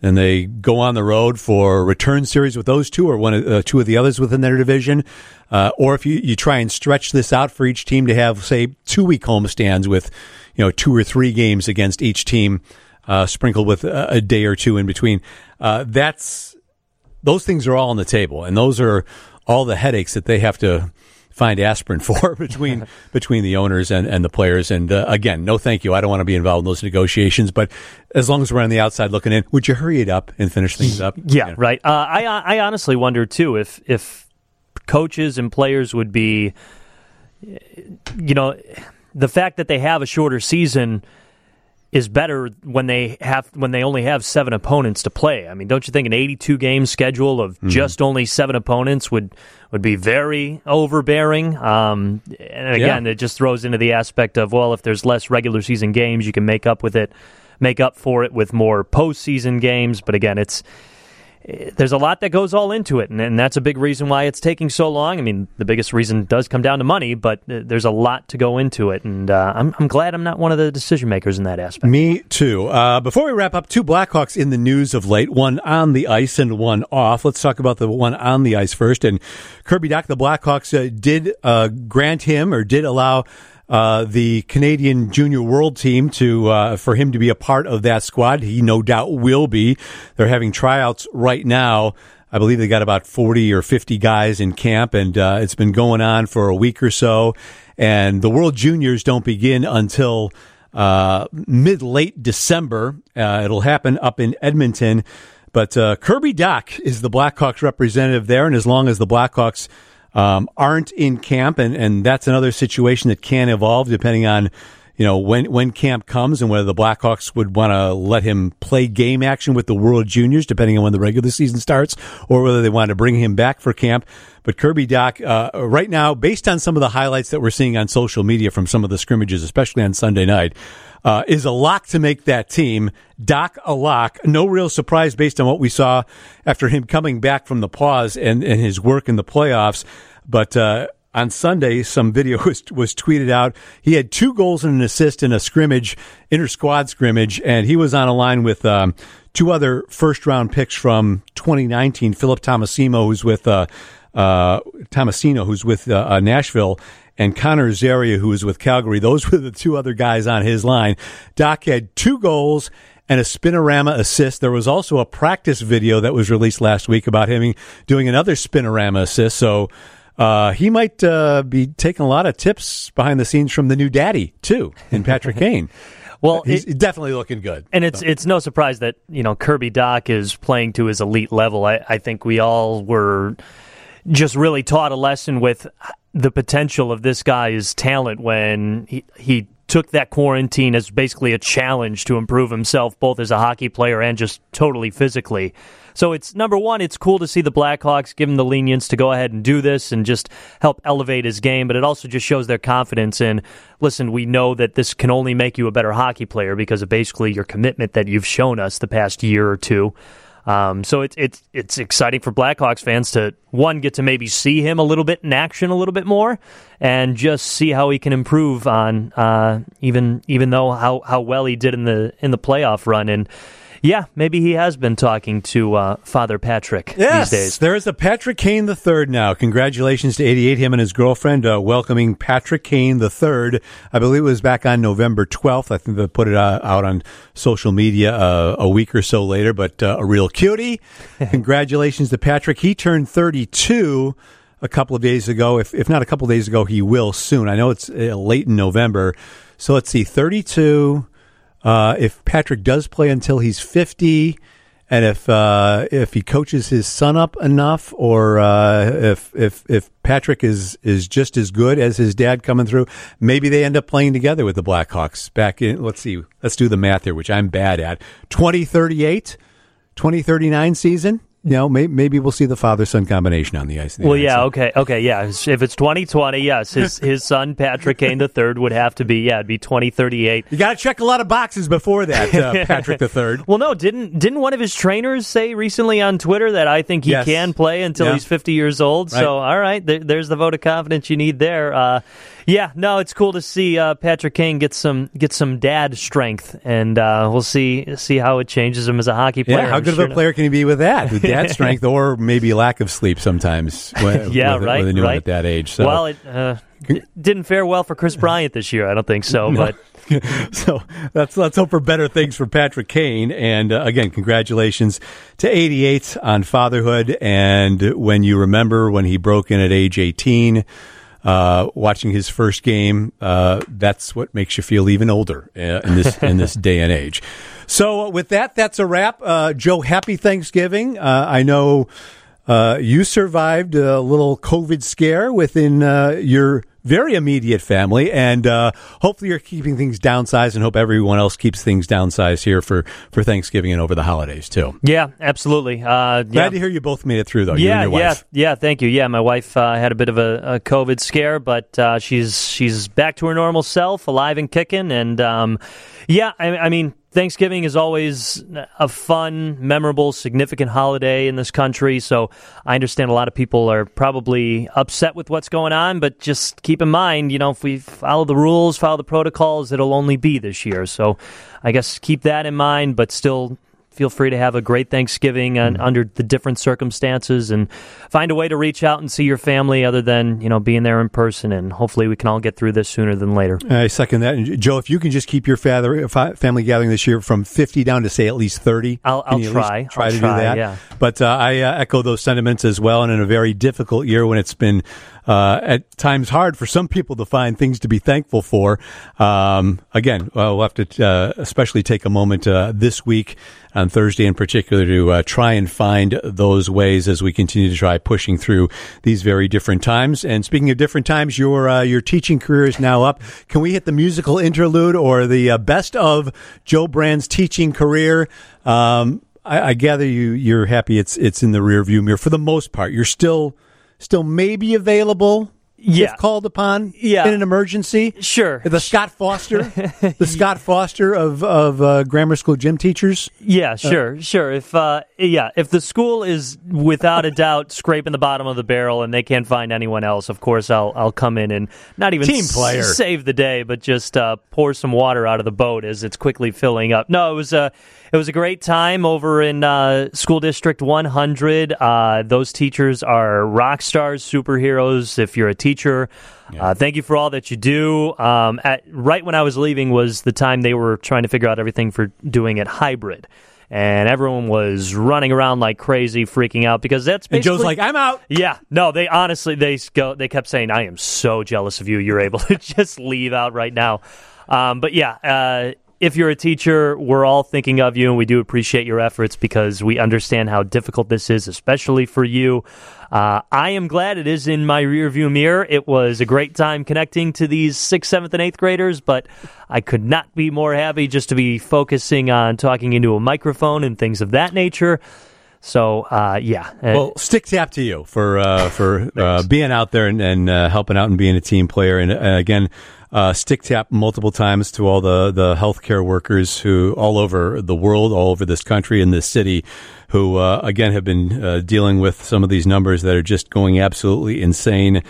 and they go on the road for a return series with those two or one of, uh, two of the others within their division, uh, or if you, you try and stretch this out for each team to have say two week homestands with you know two or three games against each team, uh, sprinkled with a, a, day or two in between. Uh, that's those things are all on the table, and those are all the headaches that they have to find aspirin for between between the owners and, and the players. And uh, again, no thank you. I don't want to be involved in those negotiations. But as long as we're on the outside looking in, would you hurry it up and finish things up? Yeah, yeah. right. Uh, I I honestly wonder too if if coaches and players would be, you know, the fact that they have a shorter season is better when they have when they only have seven opponents to play. I mean, don't you think an 82 game schedule of mm-hmm. just only seven opponents would would be very overbearing? Um, and again, yeah. it just throws into the aspect of well, if there's less regular season games, you can make up with it, make up for it with more postseason games. But again, it's there's a lot that goes all into it, and, and, that's a big reason why it's taking so long. I mean, the biggest reason does come down to money, but there's a lot to go into it, and uh, I'm, I'm glad I'm not one of the decision makers in that aspect. Me too. Uh, before we wrap up, two Blackhawks in the news of late, one on the ice and one off. Let's talk about the one on the ice first. And Kirby Dach, the Blackhawks uh, did uh, grant him or did allow uh, the Canadian Junior World Team to uh, for him to be a part of that squad. He no doubt will be. They're having tryouts right now. I believe they got about forty or fifty guys in camp, and uh, it's been going on for a week or so. And the World Juniors don't begin until uh, mid late December. Uh, it'll happen up in Edmonton. But uh, Kirby Dach is the Blackhawks representative there, and as long as the Blackhawks um, aren't in camp, and, and that's another situation that can evolve depending on you know when when camp comes and whether the Blackhawks would want to let him play game action with the World Juniors, depending on when the regular season starts, or whether they want to bring him back for camp. But Kirby Dach, uh, right now, based on some of the highlights that we're seeing on social media from some of the scrimmages, especially on Sunday night, uh, is a lock to make that team. Dach a lock. No real surprise based on what we saw after him coming back from the pause and, and his work in the playoffs. But uh, on Sunday, some video was, was tweeted out. He had two goals and an assist in a scrimmage, inter squad scrimmage, and he was on a line with um, two other first round picks from 2019. Philip Tomasino, who's with uh, uh, Tomasino, who's with uh, uh, Nashville, and Connor Zary, who was with Calgary. Those were the two other guys on his line. Dach had two goals and a spinorama assist. There was also a practice video that was released last week about him doing another spinorama assist. So uh, he might uh, be taking a lot of tips behind the scenes from the new daddy too, in Patrick Kane. Well, he's it, definitely looking good, and it's so. it's no surprise that you know Kirby Dach is playing to his elite level. I, I think we all were just really taught a lesson with the potential of this guy's talent when he he took that quarantine as basically a challenge to improve himself both as a hockey player and just totally physically. So it's number one, it's cool to see the Blackhawks give him the lenience to go ahead and do this and just help elevate his game, but it also just shows their confidence in listen, we know that this can only make you a better hockey player because of basically your commitment that you've shown us the past year or two. Um, so it's it's it's exciting for Blackhawks fans to one get to maybe see him a little bit in action a little bit more, and just see how he can improve on uh, even even though how, how well he did in the in the playoff run. And yeah, maybe he has been talking to uh, Father Patrick yes, these days. There is a Patrick Kane III now. Congratulations to 88, him and his girlfriend, uh, welcoming Patrick Kane III. I believe it was back on November 12th. I think they put it uh, out on social media uh, a week or so later, but uh, a real cutie. Congratulations to Patrick. He turned 32 a couple of days ago. If, if not a couple of days ago, he will soon. I know it's uh, late in November. So let's see, 32. Uh, if Patrick does play until he's 50, and if uh, if he coaches his son up enough, or uh, if if if Patrick is is just as good as his dad coming through, maybe they end up playing together with the Blackhawks back in. Let's see, let's do the math here, which I'm bad at. 2038, 2039 season you know, maybe, maybe we'll see the father son combination on the ice. well, yeah, okay, okay, yeah. If it's 2020, yes, his his son Patrick Kane the third would have to be yeah, it'd be 2038. You got to check a lot of boxes before that, uh, Patrick third. well, no, didn't didn't one of his trainers say recently on Twitter that I think he yes. can play until yeah. he's 50 years old? Right. So, all right, there, there's the vote of confidence you need there. Uh, yeah, no, it's cool to see uh, Patrick Kane get some get some dad strength, and uh, we'll see see how it changes him as a hockey player. Yeah, how I'm good sure of a player can he be with that? With dad strength, or maybe lack of sleep sometimes. When, yeah, with, right, with right. at that age. So. Well, it, uh, didn't fare well for Kris Bryant this year. I don't think so, no. but. so let's let's hope for better things for Patrick Kane. And uh, again, congratulations to 88 on fatherhood. And when you remember when he broke in at age 18 uh, watching his first game, uh, that's what makes you feel even older uh, in this in this day and age. So, uh, with that, that's a wrap. Uh, Joe, happy Thanksgiving. Uh, I know you survived a little COVID scare within your very immediate family, and uh, hopefully you're keeping things downsized, and hope everyone else keeps things downsized here for for Thanksgiving and over the holidays too. Yeah, absolutely. Uh, Glad to hear you both made it through though. Yeah, yeah, yeah. Thank you. Yeah, my wife uh, had a bit of a, a COVID scare, but uh, she's she's back to her normal self, alive and kicking, and um, yeah, I, I mean Thanksgiving is always a fun, memorable, significant holiday in this country. So I understand a lot of people are probably upset with what's going on, but just keep in mind, you know, if we follow the rules, follow the protocols, it'll only be this year. So I guess keep that in mind, but still feel free to have a great Thanksgiving and, mm-hmm. under the different circumstances and find a way to reach out and see your family other than, you know, being there in person. And hopefully we can all get through this sooner than later. I second that. And Joe, if you can just keep your father, family gathering this year from 50 down to say at least 30, I'll, I'll try. Try I'll to try, do that. Yeah. But uh, I uh, echo those sentiments as well. And in a very difficult year when it's been uh, at times hard for some people to find things to be thankful for. Um, again, we'll have to uh, especially take a moment uh, this week on Thursday in particular to uh, try and find those ways as we continue to try pushing through these very different times. And speaking of different times, your uh, your teaching career is now up. Can we hit the musical interlude or the uh, best of Joe Brand's teaching career? Um, I, I, gather you you're happy it's it's in the rearview mirror for the most part. You're still still maybe available yeah. if called upon yeah. in an emergency. Sure. The Scott Foster, the Scott Foster of of uh, grammar school gym teachers. Yeah, uh, sure, uh, sure. If uh, yeah, if the school is without a doubt scraping the bottom of the barrel and they can't find anyone else, of course I'll I'll come in and not even team player save the day, but just uh, pour some water out of the boat as it's quickly filling up. No, it was a it was a great time over in uh, School District 100. Uh, those teachers are rock stars, superheroes. If you're a teacher, uh, thank you for all that you do. Um, at, right when I was leaving was the time they were trying to figure out everything for doing it hybrid. And everyone was running around like crazy, freaking out because that's And Joe's like, I'm out. yeah, no, they honestly they go they kept saying, "I am so jealous of you. You're able to just leave out right now." Um, but yeah, uh, if you're a teacher, we're all thinking of you, and we do appreciate your efforts because we understand how difficult this is, especially for you. Uh, I am glad it is in my rearview mirror. It was a great time connecting to these sixth, seventh, and eighth graders, but I could not be more happy just to be focusing on talking into a microphone and things of that nature. So, uh, yeah. Uh, Well, stick tap to you for uh, for uh, being out there and, and uh, helping out and being a team player. And uh, again, uh, stick tap multiple times to all the the healthcare workers who all over the world, all over this country and this city, who uh, again have been uh, dealing with some of these numbers that are just going absolutely insane.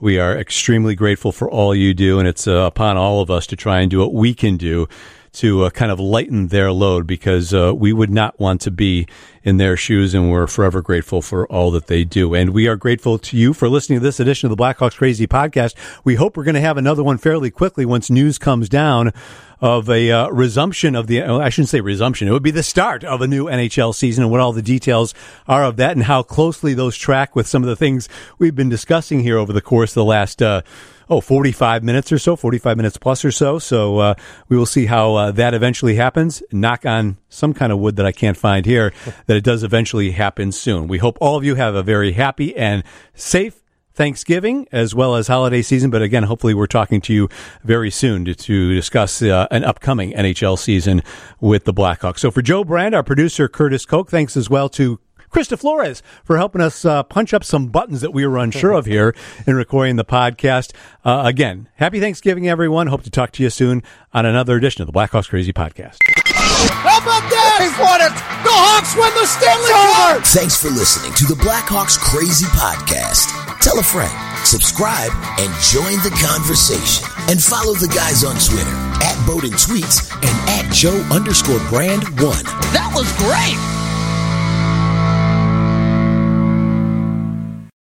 We are extremely grateful for all you do, and it's uh, upon all of us to try and do what we can do to uh, kind of lighten their load because uh, we would not want to be in their shoes, and we're forever grateful for all that they do. And we are grateful to you for listening to this edition of the Blackhawks Crazy podcast. We hope we're going to have another one fairly quickly once news comes down of a uh, resumption of the, well, I shouldn't say resumption, it would be the start of a new NHL season and what all the details are of that and how closely those track with some of the things we've been discussing here over the course of the last, uh, oh, 45 minutes or so, 45 minutes plus or so. So uh, we will see how uh, that eventually happens. Knock on some kind of wood that I can't find here, that it does eventually happen soon. We hope all of you have a very happy and safe Thanksgiving as well as holiday season. But again, hopefully we're talking to you very soon to, to discuss uh, an upcoming NHL season with the Blackhawks. So for Joe Brand, our producer, Curtis Koch, thanks as well to Krista Flores for helping us uh, punch up some buttons that we were unsure of here in recording the podcast. Uh, again, happy Thanksgiving, everyone. Hope to talk to you soon on another edition of the Blackhawks Crazy Podcast. How about that? They won it. The Hawks win the Stanley Cup. Thanks for listening to the Blackhawks Crazy Podcast. Tell a friend, subscribe, and join the conversation. And follow the guys on Twitter at Boden Tweets and at Joe underscore brand one. That was great.